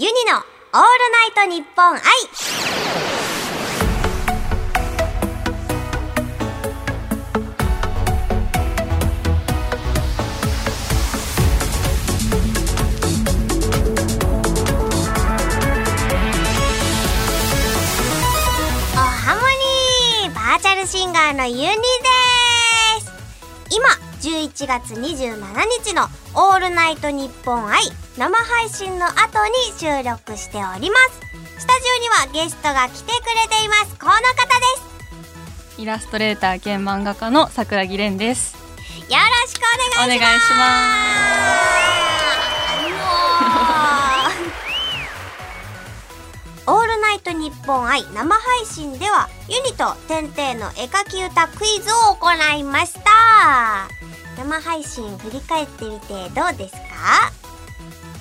ユニのオールナイトニッポン愛おハモニーバーチャルシンガーのユニです。今11月27日の「オールナイトニッポン愛」生配信の後に収録しております。スタジオにはゲストが来てくれています。この方です。イラストレーター兼漫画家の桜木蓮です。よろしくお願いします。オールナイトニッポン愛生配信ではユニとテンテイの絵描き歌クイズを行いました。生配信振り返ってみてどうですか？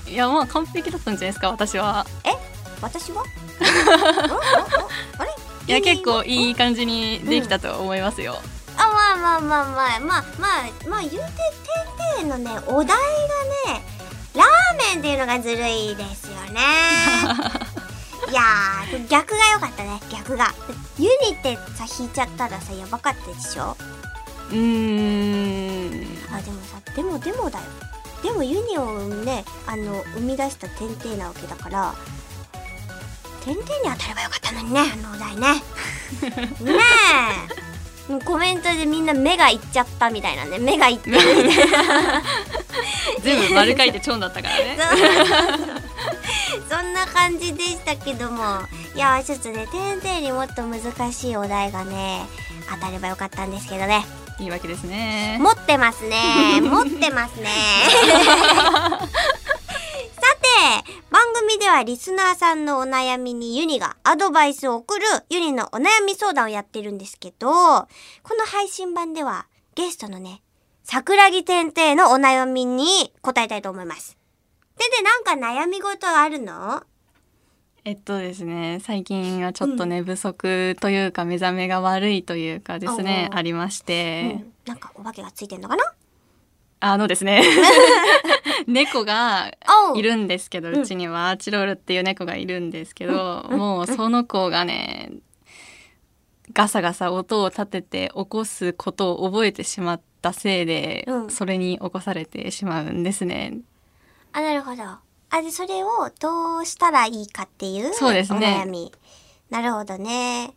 いやまあ完璧だったんじゃないですか私は。私は？んんんあれ？いや結構いいい感じにできたと思いますよ。あまあまあまあまあまあまあまあ言うてテンテイのねお題がねラーメンっていうのがずるいですよね。いやー逆が良かったね逆が。ユニってさ引いちゃったらさやばかったでしょ？うーん。あでもさでもでもだよでもユニをねあの生み出したテンテイなわけだからテンテイに当たればよかったのにねあのお題ね。ねえ。もうコメントでみんな目がいっちゃったみたいなんで目がいってるみたい。な全部丸書いてチョンだったからね。そんな感じでしたけどもいやちょっとねテンテイにもっと難しいお題がね当たればよかったんですけどねいいわけですね。持ってますね。持ってますね。さて番組ではリスナーさんのお悩みにユニがアドバイスを送るユニのお悩み相談をやってるんですけどこの配信版ではゲストのね桜木天帝のお悩みに答えたいと思います。天帝なんか悩み事あるの？えっとですね最近はちょっと寝不足というか目覚めが悪いというかですねありましうて、ん、なんかお化けがついてんのかな？あのですね。猫がいるんですけど、うちには。チロルっていう猫がいるんですけど、うん。もうその子がねガサガサ音を立てて起こすことを覚えてしまったせいで、うん。それに起こされてしまうんですね。あ、なるほど。あ、で、それをどうしたらいいかっていうそうですねお悩み。なるほどね。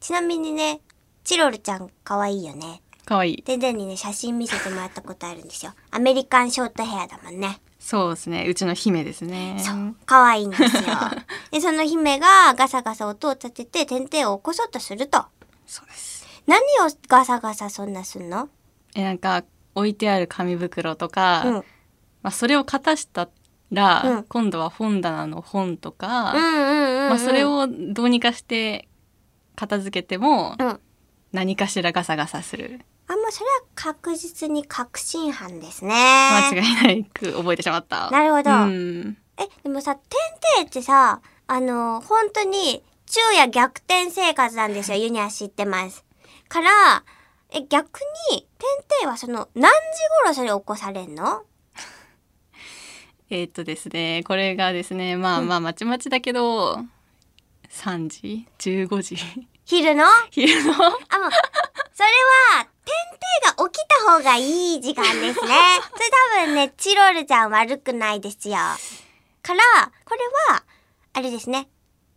ちなみにね、チロルちゃん可愛いよね。かわいい。全然にね、写真見せてもらったことあるんですよ。アメリカンショートヘアだもんね。そうですね。うちの姫ですね。そう。可愛いんですよ。で、その姫がガサガサ音を立てて、点々を起こそうとすると。そうです。何をガサガサそんなすんの？えなんか置いてある紙袋とか、うん。まあそれをかたしたら、うん今度は本棚の本とか。まあそれ、をどうにかして片付けても、うん。何かしらガサガサする。あ、もうそれは確実に確信犯ですね。間違いないく覚えてしまった。なるほど。うん。え、でもさ、てんていってさ、あの、本当に、昼夜逆転生活なんですよ。ユニは知ってます。から、え、逆に、てんていはその、何時頃それ起こされんの？えーっとですね、これがですね、まあまあまちまちだけど、3時 ?15 時？昼の？昼の？あ、もう、それは、てんていが起きた方がいい時間ですね。それ多分ね、チロルちゃん悪くないですよ。から、これは、あれですね。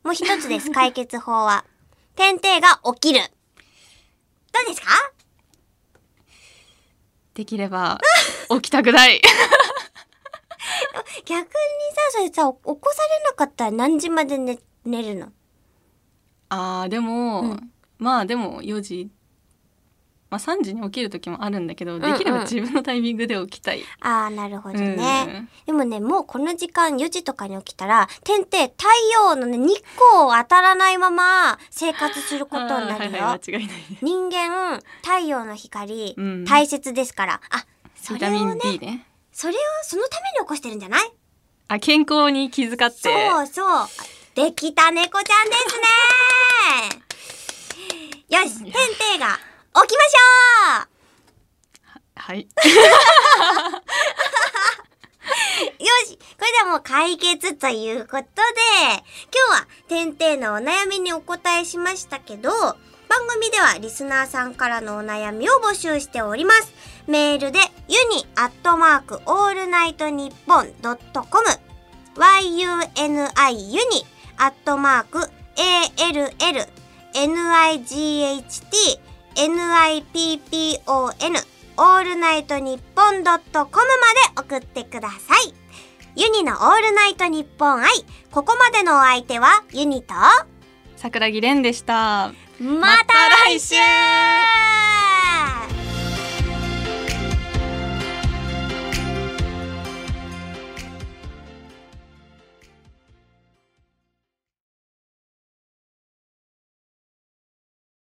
もう一つです、解決法は。てんていが起きる。どうですか？できれば起きたくない。逆にさ、それさ、起こされなかったら何時まで寝、寝るの？あーでも、うんまあでも4時、まあ3時に起きる時もあるんだけど、んできれば自分のタイミングで起きたい。ああ、なるほどうんね。でもね、もうこの時間4時とかに起きたら、天て太陽のね、日光を当たらないまま生活することになるよ。あーはいはい、間違いないね。人間、太陽の光、うん大切ですから。あ、それビタミンをね、D ね。それをそのために起こしてるんじゃない？あ、健康に気遣って。そうそう。できた猫ちゃんですね よし、天帝が起きましょはい。う よしこれではもう解決ということで、今日はてんてーのお悩みにお答えしましたけど、番組ではリスナーさんからのお悩みを募集しております。メールでユニアットマーク all night nippon dot com yuni ユニアットマーク all night nippon オールナイトニッポンドットコムまで送ってください。ユニのオールナイトニッポン愛。ここまでのお相手はユニと、桜木蓮でしたまた来週